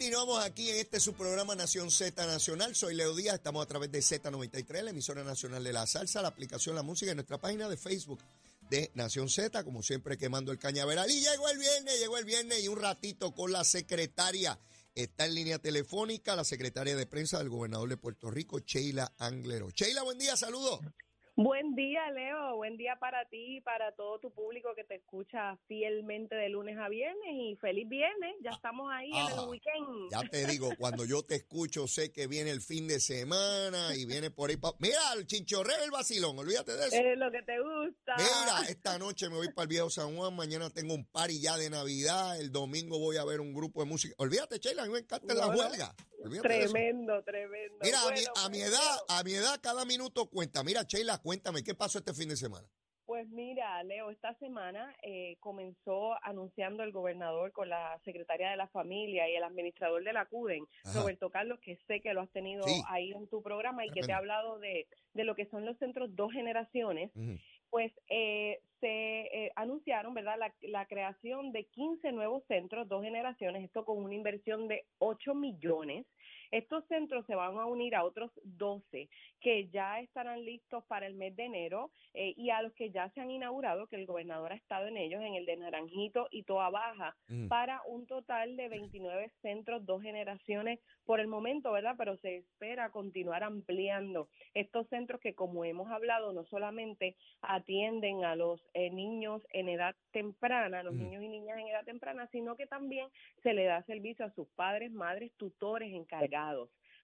continuamos aquí en este su programa Nación Z Nacional. Soy Leo Díaz, estamos a través de Z93, la emisora nacional de la salsa, la aplicación La Música en nuestra página de Facebook de Nación Z, como siempre quemando el cañaveral. Y llegó el viernes, llegó el viernes y un ratito con la secretaria. Está en línea telefónica la secretaria de prensa del gobernador de Puerto Rico, Sheila Anglero. Sheila, buen día, saludos. Buen día, Leo. Buen día para ti y para todo tu público que te escucha fielmente de lunes a viernes. Y feliz viernes. Ya estamos ahí en Ah, el weekend. Ya te digo, cuando yo te escucho, sé que viene el fin de semana y viene por ahí. pa- Mira, el chinchorreo, el vacilón, olvídate de eso. Es lo que te gusta. Mira, esta noche me voy para el viejo San Juan, mañana tengo un party ya de Navidad, el domingo voy a ver un grupo de música. Olvídate, Sheila, a mí me encanta la No, no. huelga. Eso. Tremendo, tremendo. Mira, a mi, a mi pues, edad, a mi edad, cada minuto cuenta. Mira, Sheila, cuéntame, ¿qué pasó este fin de semana? Pues mira, Leo, esta semana eh, comenzó anunciando el gobernador con la secretaria de la familia y el administrador de la CUDEN, Ajá. Roberto Carlos, que sé que lo has tenido Sí. ahí en tu programa y que te ha hablado de, de lo que son los centros dos generaciones. Ujú. Pues eh, se eh, anunciaron, ¿verdad?, la, la creación de 15 nuevos centros, dos generaciones, esto con una inversión de 8 millones. Estos centros se van a unir a otros 12 que ya estarán listos para el mes de enero eh, y a los que ya se han inaugurado, que el gobernador ha estado en ellos, en el de Naranjito y Toa Baja, Ujú. para un total de 29 centros, dos generaciones por el momento, ¿verdad? Pero se espera continuar ampliando estos centros que, como hemos hablado, no solamente atienden a los eh, niños en edad temprana, a los Ujú. niños y niñas en edad temprana, sino que también se le da servicio a sus padres, madres, tutores encargados,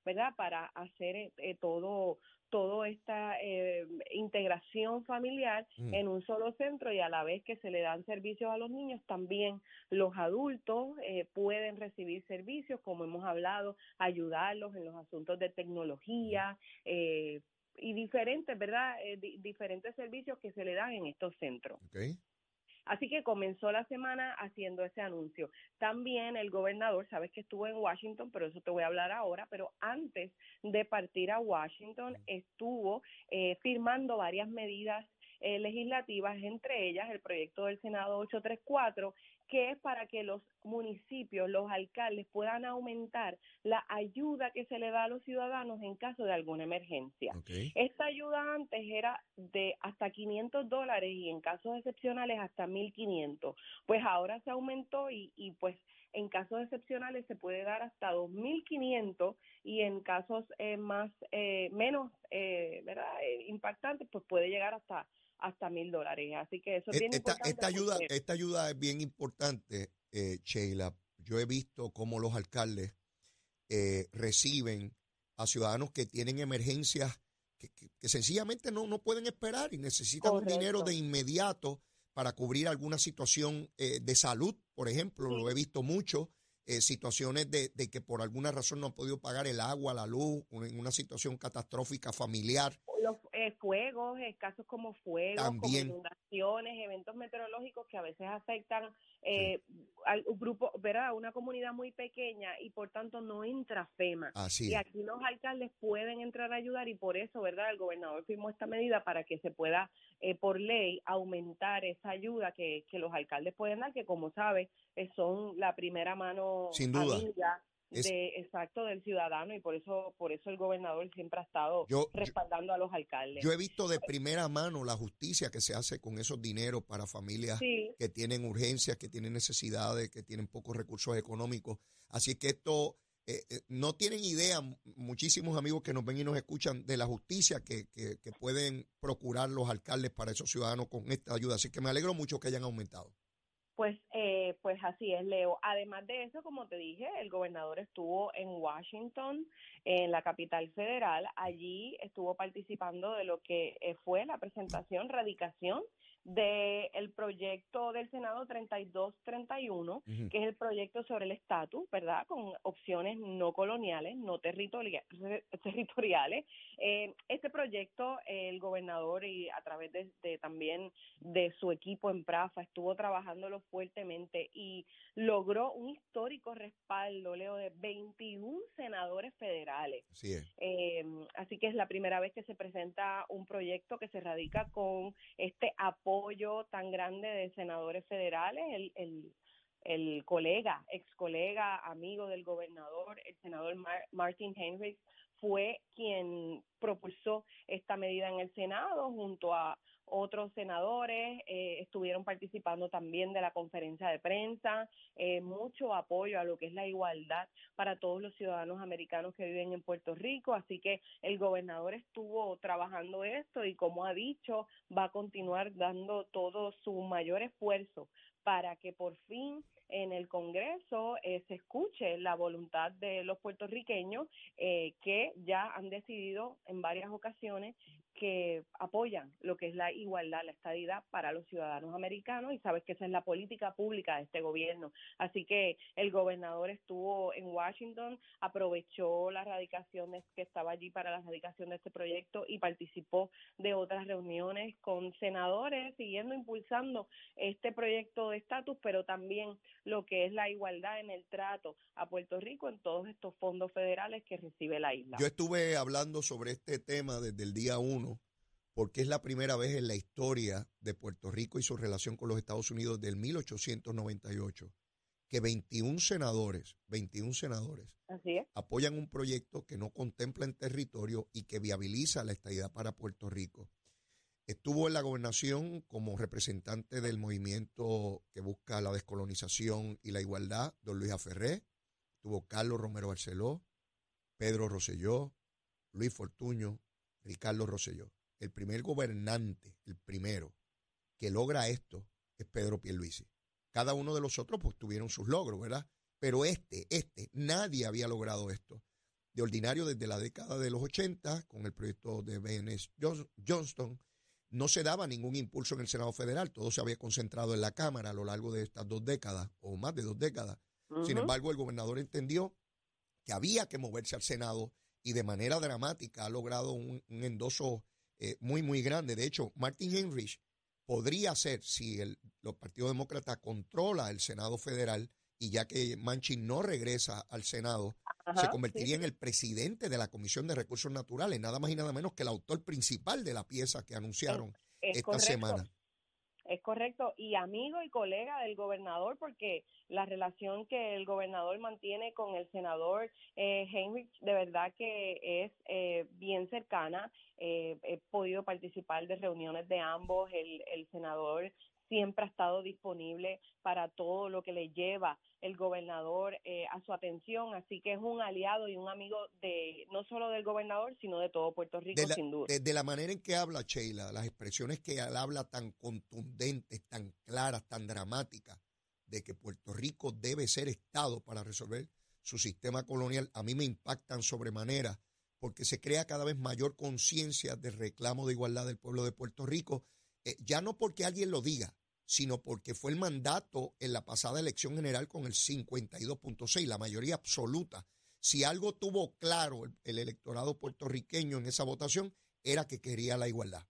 ¿verdad? Para hacer eh, eh, todo todo esta eh, integración familiar Mm. en un solo centro y a la vez que se le dan servicios a los niños, también los adultos eh, pueden recibir servicios, como hemos hablado, ayudarlos en los asuntos de tecnología eh, y diferentes, ¿verdad? Eh, di- diferentes servicios que se le dan en estos centros. Así que comenzó la semana haciendo ese anuncio. También el gobernador, sabes que estuvo en Washington, pero eso te voy a hablar ahora, pero antes de partir a Washington estuvo eh, firmando varias medidas eh, legislativas, entre ellas el proyecto del Senado 834, que es para que los municipios, los alcaldes puedan aumentar la ayuda que se le da a los ciudadanos en caso de alguna emergencia. Esta ayuda antes era de hasta 500 dólares y en casos excepcionales hasta 1.500. Pues ahora se aumentó y, y pues en casos excepcionales se puede dar hasta 2.500 y en casos eh, más eh, menos eh, ¿verdad? Eh, impactantes pues puede llegar hasta hasta mil dólares. Así que eso es E- bien Esta, importante. esta ayuda, porque- esta ayuda es bien importante, eh, Sheila. Yo he visto cómo los alcaldes eh, reciben a ciudadanos que tienen emergencias que, que- que sencillamente no, no pueden esperar y necesitan un dinero de inmediato para cubrir alguna situación eh, de salud, por ejemplo, lo he visto mucho, eh, situaciones de, de que por alguna razón no han podido pagar el agua, la luz, en una situación catastrófica familiar. los eh, fuegos, eh, casos como fuegos, También. como inundaciones, eventos meteorológicos que a veces afectan eh, al un grupo, ¿verdad? Una comunidad muy pequeña y por tanto no entra FEMA. Así Y aquí los alcaldes pueden entrar a ayudar y por eso, ¿verdad? El gobernador firmó esta medida para que se pueda, eh, por ley, aumentar esa ayuda que, que los alcaldes pueden dar, que como sabe, eh, son la primera mano Sin duda. amiga Es- de exacto del ciudadano y por eso por eso el gobernador siempre ha estado Yo- yo- respaldando a los alcaldes. Yo he visto de primera mano la justicia que se hace con esos dineros para familias sí, que tienen urgencias, que tienen necesidades, que tienen pocos recursos económicos. Así que esto eh, eh, no tienen idea muchísimos amigos que nos ven y nos escuchan de la justicia que, que- que pueden procurar los alcaldes para esos ciudadanos con esta ayuda. Así que me alegro mucho que hayan aumentado. Pues, eh, pues así es, Leo. Además de eso, como te dije, el gobernador estuvo en Washington, en la capital federal. Allí estuvo participando de lo que eh, fue la presentación, radicación del proyecto del Senado 3231, Ujú. que es el proyecto sobre el estatus, ¿verdad? Con opciones no coloniales, no re- territoriales. Eh, proyecto el gobernador y a través de, también de su equipo en Prafa estuvo trabajándolo fuertemente y logró un histórico respaldo, Leo, de 21 senadores federales. Así es. Eh, así que es la primera vez que se presenta un proyecto que se radica con este apoyo tan grande de senadores federales. El, el, el colega, ex colega, amigo del gobernador, el senador Martin Henry, fue quien propulsó esta medida en el Senado junto a otros senadores, eh, estuvieron participando también de la conferencia de prensa, eh, mucho apoyo a lo que es la igualdad para todos los ciudadanos americanos que viven en Puerto Rico, así que el gobernador estuvo trabajando esto y como ha dicho, va a continuar dando todo su mayor esfuerzo para que por fin en el Congreso eh, se escuche la voluntad de los puertorriqueños eh, que ya han decidido en varias ocasiones que apoyan lo que es la igualdad, la estadidad para los ciudadanos americanos y sabes que esa es la política pública de este gobierno. Así que el gobernador estuvo en Washington, aprovechó la radicación que estaba allí para la radicación de este proyecto y participó de otras reuniones con senadores siguiendo impulsando este proyecto de estatus, pero también lo que es la igualdad en el trato a Puerto Rico en todos estos fondos federales que recibe la isla. Yo estuve hablando sobre este tema desde el día uno porque es la primera vez en la historia de Puerto Rico y su relación con los Estados Unidos del 1898 que 21 senadores, 21 senadores apoyan un proyecto que no contempla en territorio y que viabiliza la estadidad para Puerto Rico. Estuvo en la gobernación como representante del movimiento que busca la descolonización y la igualdad, don Luis Aferré, estuvo Carlos Romero Barceló, Pedro Rosselló, Luis Fortuño, Ricardo Rosselló. El primer gobernante, el primero, que logra esto es Pedro Pierluisi. Cada uno de los otros pues tuvieron sus logros, ¿verdad? Pero este, este, nadie había logrado esto. De ordinario desde la década de los 80, con el proyecto de BNS Johnston, no se daba ningún impulso en el Senado Federal, todo se había concentrado en la Cámara a lo largo de estas dos décadas o más de dos décadas. Sin embargo, el gobernador entendió que había que moverse al Senado y de manera dramática ha logrado un, endoso eh, muy, muy grande. De hecho, Martin Heinrich podría ser, si el, los partidos demócratas controla el Senado federal y ya que Manchin no regresa al Senado, se convertiría en el presidente de la Comisión de Recursos Naturales, nada más y nada menos que el autor principal de la pieza que anunciaron esta semana. Es correcto, y amigo y colega del gobernador, porque la relación que el gobernador mantiene con el senador eh, Heinrich de verdad que es eh, bien cercana. Eh, he podido participar de reuniones de ambos. El, el senador siempre ha estado disponible para todo lo que le lleva el gobernador eh, a su atención, así que es un aliado y un amigo de no solo del gobernador, sino de todo Puerto Rico, sin duda. De, la manera en que habla Sheila, las expresiones que él habla tan contundentes, tan claras, tan dramáticas, de que Puerto Rico debe ser Estado para resolver su sistema colonial, a mí me impactan sobremanera, porque se crea cada vez mayor conciencia del reclamo de igualdad del pueblo de Puerto Rico eh, ya no porque alguien lo diga, sino porque fue el mandato en la pasada elección general con el 52.6, la mayoría absoluta. Si algo tuvo claro el, electorado puertorriqueño en esa votación, era que quería la igualdad.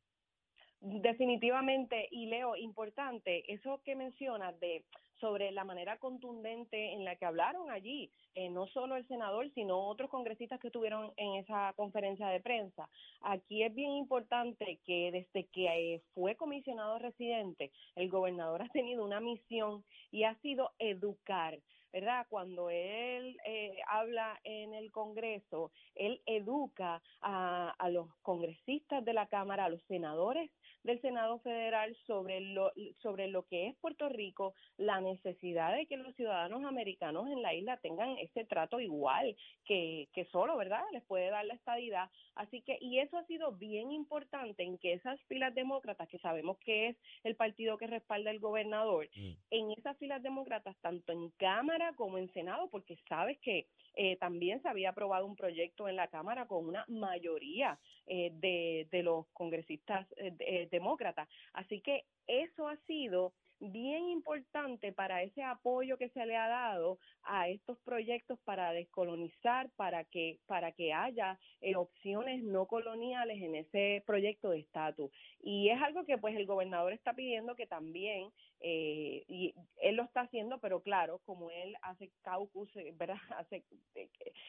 Definitivamente, y Leo, importante, eso que mencionas de sobre la manera contundente en la que hablaron allí, eh, no solo el senador, sino otros congresistas que estuvieron en esa conferencia de prensa. Aquí es bien importante que desde que eh, fue comisionado residente, el gobernador ha tenido una misión y ha sido educar. ¿verdad? Cuando él eh, habla en el Congreso, él educa a, a, los congresistas de la Cámara, a los senadores del Senado Federal sobre lo, sobre lo que es Puerto Rico, la necesidad de que los ciudadanos americanos en la isla tengan ese trato igual que, que solo, ¿verdad? Les puede dar la estadidad. Así que, y eso ha sido bien importante en que esas filas demócratas, que sabemos que es el partido que respalda el gobernador, mm. en esas filas demócratas, tanto en Cámara como en Senado, porque sabes que eh, también se había aprobado un proyecto en la Cámara con una mayoría eh, de, de, los congresistas eh, demócratas. Así que eso ha sido bien importante para ese apoyo que se le ha dado a estos proyectos para descolonizar, para que para que haya eh, opciones no coloniales en ese proyecto de estatus. Y es algo que pues el gobernador está pidiendo que también eh, y él lo está haciendo, pero claro, como él hace caucus, eh, ¿verdad? Hace,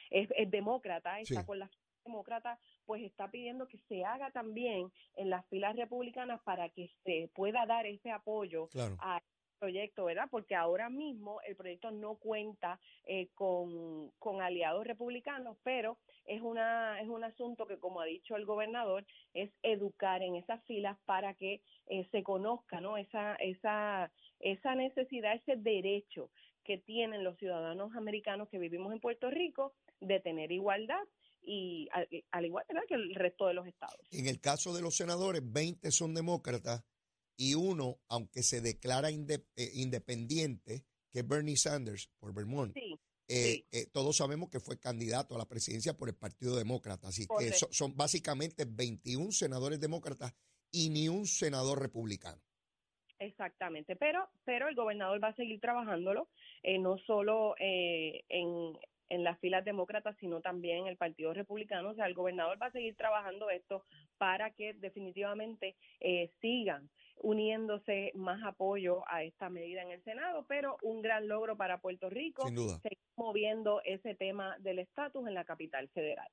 es, es demócrata, está con la demócrata, pues está pidiendo que se haga también en las filas republicanas para que se pueda dar ese apoyo a proyecto, ¿verdad? Porque ahora mismo el proyecto no cuenta eh, con, con, aliados republicanos, pero es una es un asunto que, como ha dicho el gobernador, es educar en esas filas para que eh, se conozca, ¿no? Esa esa esa necesidad, ese derecho que tienen los ciudadanos americanos que vivimos en Puerto Rico de tener igualdad y al, igual que el resto de los estados. En el caso de los senadores, 20 son demócratas y uno, aunque se declara eh, independiente, que es Bernie Sanders por Vermont. Eh, eh, todos sabemos que fue candidato a la presidencia por el Partido Demócrata, así que son básicamente 21 senadores demócratas y ni un senador republicano. Exactamente, pero pero el gobernador va a seguir trabajándolo, no solo en, en las filas demócratas, sino también en el Partido Republicano. O sea, el gobernador va a seguir trabajando esto para que definitivamente eh, sigan uniéndose más apoyo a esta medida en el Senado, pero un gran logro para Puerto Rico. Sin duda. Seguir moviendo ese tema del estatus en la capital federal.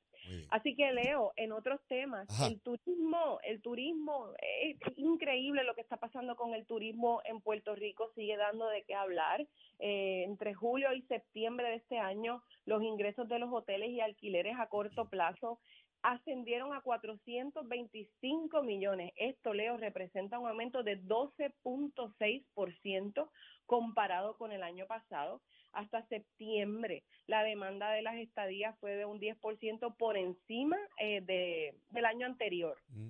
Así que Leo, en otros temas, el turismo, el turismo, es increíble lo que está pasando con el turismo en Puerto Rico, sigue dando de qué hablar. Eh, entre julio y septiembre de este año, los ingresos de los hoteles y alquileres a corto plazo ascendieron a 425 millones. Esto, Leo, representa un aumento de 12.6% comparado con el año pasado. Hasta septiembre, la demanda de las estadías fue de un 10% por encima eh, de, del año anterior. Mm.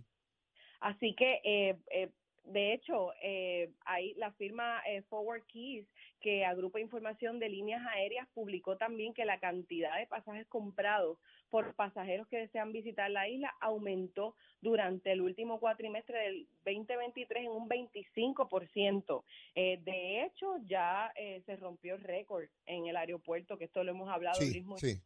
Así que eh, eh, de hecho, eh, hay la firma eh, Forward Keys, que agrupa información de líneas aéreas, publicó también que la cantidad de pasajes comprados por pasajeros que desean visitar la isla aumentó durante el último cuatrimestre del 2023 en un 25%. Eh, de hecho, ya eh, se rompió el récord en el aeropuerto, que esto lo hemos hablado, sí, mismo sí,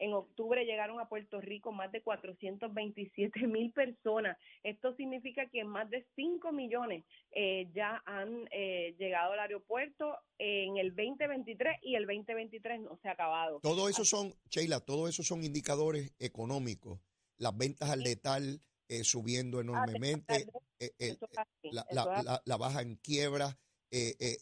En octubre llegaron a Puerto Rico más de 427 mil personas. Esto significa que más de 5 millones eh, ya han eh, llegado al aeropuerto en el 2023 y el 2023 no se ha acabado. Todo eso son, Sheila, todo eso son indicadores económicos. Las ventas al letal eh, subiendo ah, enormemente, la, baja en quiebra,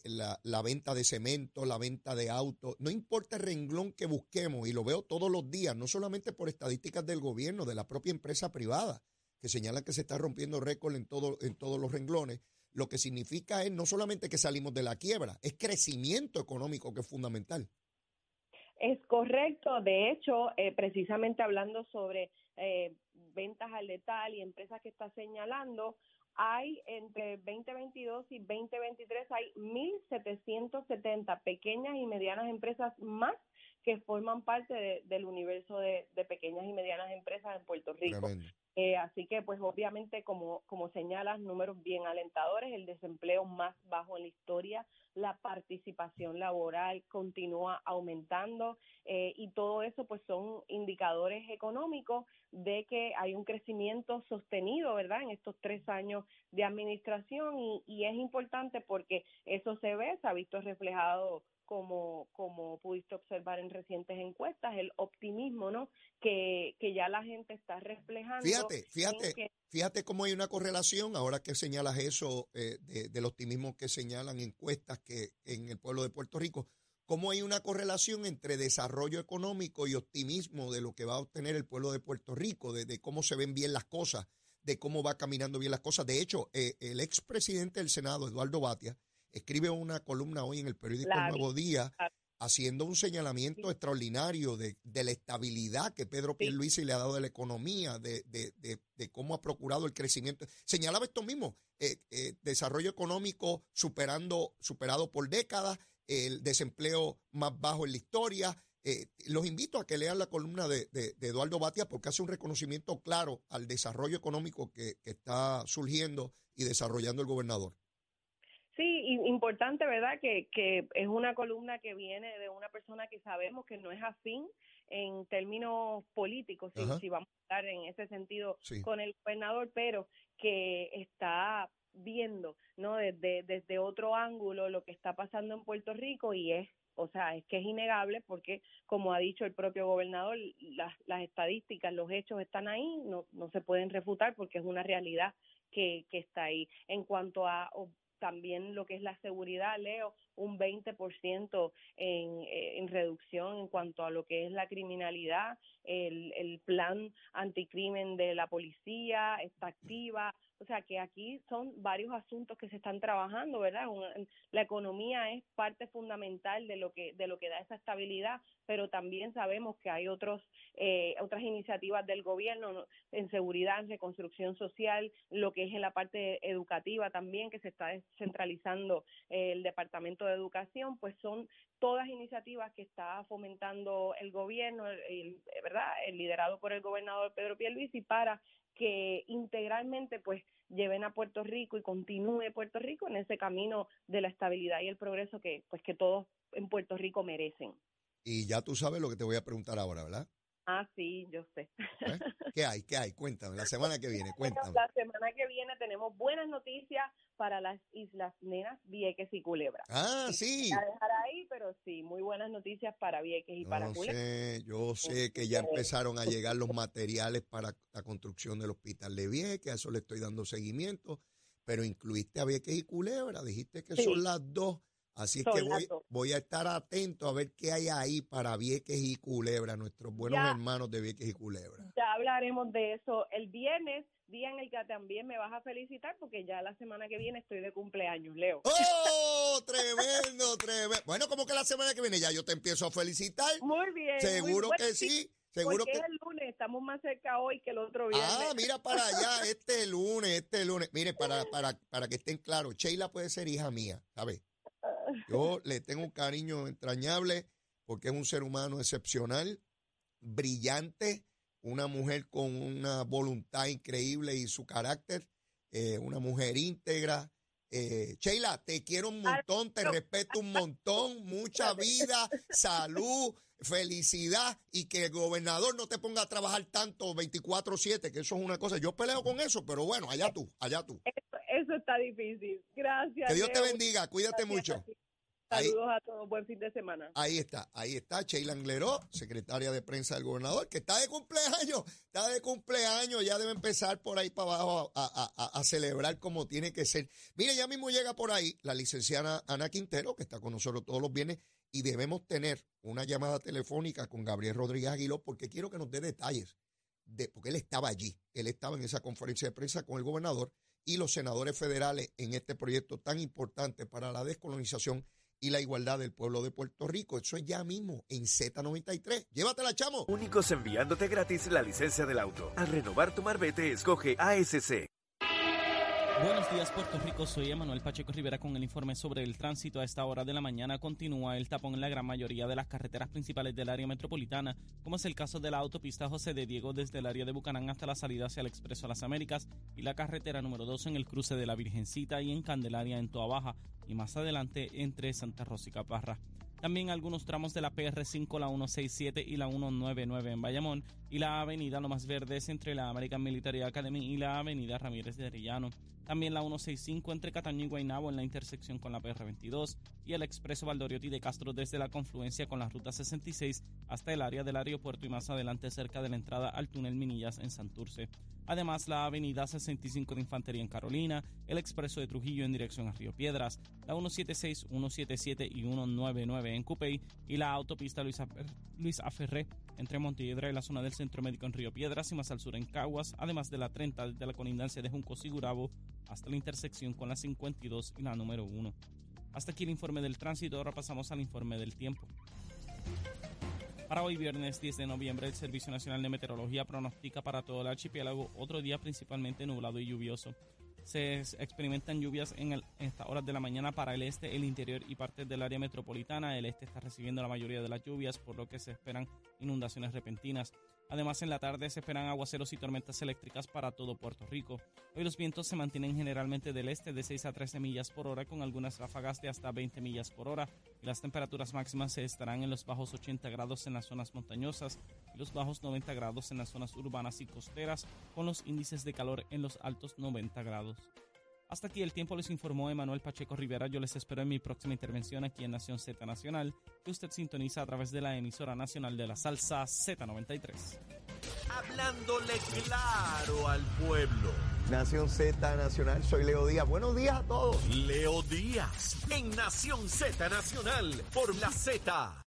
la, la, venta de cemento, la venta de autos, no importa el renglón que busquemos, y lo veo todos los días, no solamente por estadísticas del gobierno, de la propia empresa privada, que señalan que se está rompiendo récord en, todo, en todos los renglones, lo que significa es no solamente que salimos de la quiebra, es crecimiento económico que es fundamental. Es correcto. De hecho, eh, precisamente hablando sobre eh, ventas al letal y empresas que está señalando, hay entre 2022 y 2023 hay 1.770 pequeñas y medianas empresas más que forman parte del universo de, pequeñas y medianas empresas en Puerto Rico. Eh, así que, pues obviamente, como, como señalas, números bien alentadores, el desempleo más bajo en la historia, la participación laboral continúa aumentando eh, y todo eso, pues son indicadores económicos de que hay un crecimiento sostenido, ¿verdad?, en estos tres años de administración y, y es importante porque eso se ve, se ha visto reflejado como, como pudiste observar en recientes encuestas, el optimismo, ¿no? Que, que ya la gente está reflejando. Fíjate, fíjate, fíjate cómo hay una correlación, ahora que señalas eso eh, del optimismo que señalan encuestas que en el pueblo de Puerto Rico, cómo hay una correlación entre desarrollo económico y optimismo de lo que va a obtener el pueblo de Puerto Rico, de, de cómo se ven bien las cosas, de cómo va caminando bien las cosas. De hecho, eh, el expresidente del Senado, Eduardo Batia, escribe una columna hoy en el periódico Nuevo Día haciendo un señalamiento extraordinario de, la estabilidad que Pedro Pierluisi le ha dado de la economía, de, cómo ha procurado el crecimiento. Señalaba esto mismo, eh, eh, desarrollo económico superando, superado por décadas, el desempleo más bajo en la historia, Eh, los invito a que lean la columna de, de, Eduardo Batia porque hace un reconocimiento claro al desarrollo económico que, que está surgiendo y desarrollando el gobernador. Sí, importante, ¿verdad? Que, que es una columna que viene de una persona que sabemos que no es afín en términos políticos, si, vamos a estar en ese sentido con el gobernador, pero que está viendo, ¿no? Desde, desde otro ángulo lo que está pasando en Puerto Rico y es o sea, es que es innegable porque, como ha dicho el propio gobernador, las, las estadísticas, los hechos están ahí, no, no se pueden refutar porque es una realidad que, que está ahí. En cuanto a también lo que es la seguridad, Leo, un 20% en, eh, en reducción en cuanto a lo que es la criminalidad, el, el plan anticrimen de la policía está activa, o sea que aquí son varios asuntos que se están trabajando, ¿verdad? la economía es parte fundamental de lo que de lo que da esa estabilidad, pero también sabemos que hay otros eh, otras iniciativas del gobierno en seguridad, en reconstrucción social, lo que es en la parte educativa también que se está descentralizando eh, el departamento de educación, pues son todas iniciativas que está fomentando el gobierno, ¿verdad? El liderado por el gobernador Pedro Pierluisi para que integralmente pues lleven a Puerto Rico y continúe Puerto Rico en ese camino de la estabilidad y el progreso que pues que todos en Puerto Rico merecen. Y ya tú sabes lo que te voy a preguntar ahora, ¿verdad? Ah, sí, yo sé. ¿Eh? ¿Qué hay? ¿Qué hay? Cuéntame, la semana que viene, cuéntame. La semana que viene tenemos buenas noticias para las Islas Nenas, Vieques y Culebra. Ah, sí. A dejar ahí, pero sí, muy buenas noticias para Vieques y para Culebra. Sé, yo sé que ya empezaron a llegar los materiales para la construcción del hospital de Vieques, a eso le estoy dando seguimiento, pero incluiste a Vieques y Culebra, dijiste que son las dos Así es que voy, voy, a estar atento a ver qué hay ahí para Vieques y Culebra, nuestros buenos hermanos de Vieques y Culebra. Ya hablaremos de eso el viernes, día en el que también me vas a felicitar porque ya la semana que viene estoy de cumpleaños, Leo. ¡Oh! tremendo, tremendo. Bueno, como que la semana que viene ya yo te empiezo a felicitar. Muy bien. Seguro que sí. Seguro porque que es el lunes, estamos más cerca hoy que el otro viernes. Ah, mira para allá, este lunes, este lunes. Mire, para, para, para que estén claros, Sheila puede ser hija mía, ¿sabes? Yo le tengo un cariño entrañable porque es un ser humano excepcional, brillante, una mujer con una voluntad increíble y su carácter, eh, una mujer íntegra. Eh, Sheila, te quiero un montón, te respeto un montón, mucha vida, salud, felicidad y que el gobernador no te ponga a trabajar tanto 24/7, que eso es una cosa. Yo peleo con eso, pero bueno, allá tú, allá tú. Eso, está difícil. Gracias. Que Dios te bendiga, cuídate mucho. Saludos a todos, buen fin de semana. Ahí está, ahí está Sheila Angleró, secretaria de prensa del gobernador, que está de cumpleaños, está de cumpleaños, ya debe empezar por ahí para abajo a, celebrar como tiene que ser. Mire, ya mismo llega por ahí la licenciada Ana Quintero, que está con nosotros todos los viernes, y debemos tener una llamada telefónica con Gabriel Rodríguez Aguiló, porque quiero que nos dé detalles, de, porque él estaba allí, él estaba en esa conferencia de prensa con el gobernador y los senadores federales en este proyecto tan importante para la descolonización y la igualdad del pueblo de Puerto Rico. Eso es ya mismo en Z93. Llévatela, chamo. Únicos enviándote gratis la licencia del auto. Al renovar tu marbete, escoge ASC. Buenos días Puerto Rico, soy Emanuel Pacheco Rivera con el informe sobre el tránsito. A esta hora de la mañana continúa el tapón en la gran mayoría de las carreteras principales del área metropolitana, como es el caso de la autopista José de Diego desde el área de Bucanán hasta la salida hacia el Expreso a las Américas y la carretera número 2 en el cruce de la Virgencita y en Candelaria en Toa Baja y más adelante entre Santa Rosa y Caparra. También algunos tramos de la PR5, la 167 y la 199 en Bayamón y la avenida Lomas Verdes entre la American Military Academy y la avenida Ramírez de Arellano. También la 165 entre Cataño y Guaynabo en la intersección con la PR22 y el expreso Valdoriotti de Castro desde la confluencia con la ruta 66 hasta el área del aeropuerto y más adelante cerca de la entrada al túnel Minillas en Santurce. Además, la avenida 65 de Infantería en Carolina, el expreso de Trujillo en dirección a Río Piedras, la 176, 177 y 199 en Cupey y la autopista Luis, Luis Aferré entre Montiedra y la zona del Centro Médico en Río Piedras y más al sur en Caguas, además de la 30 de la colindancia de Junco y hasta la intersección con la 52 y la número 1. Hasta aquí el informe del tránsito, ahora pasamos al informe del tiempo. Para hoy viernes 10 de noviembre, el Servicio Nacional de Meteorología pronostica para todo el archipiélago otro día principalmente nublado y lluvioso. Se experimentan lluvias en, el- estas horas de la mañana para el este, el interior y partes del área metropolitana. El este está recibiendo la mayoría de las lluvias, por lo que se esperan inundaciones repentinas. Además, en la tarde se esperan aguaceros y tormentas eléctricas para todo Puerto Rico. Hoy los vientos se mantienen generalmente del este de 6 a 13 millas por hora, con algunas ráfagas de hasta 20 millas por hora. Y las temperaturas máximas se estarán en los bajos 80 grados en las zonas montañosas y los bajos 90 grados en las zonas urbanas y costeras, con los índices de calor en los altos 90 grados. Hasta aquí el tiempo les informó Emanuel Pacheco Rivera. Yo les espero en mi próxima intervención aquí en Nación Z Nacional, que usted sintoniza a través de la emisora nacional de la salsa Z93. Hablándole claro al pueblo. Nación Z Nacional, soy Leo Díaz. Buenos días a todos. Leo Díaz en Nación Z Nacional por la Z.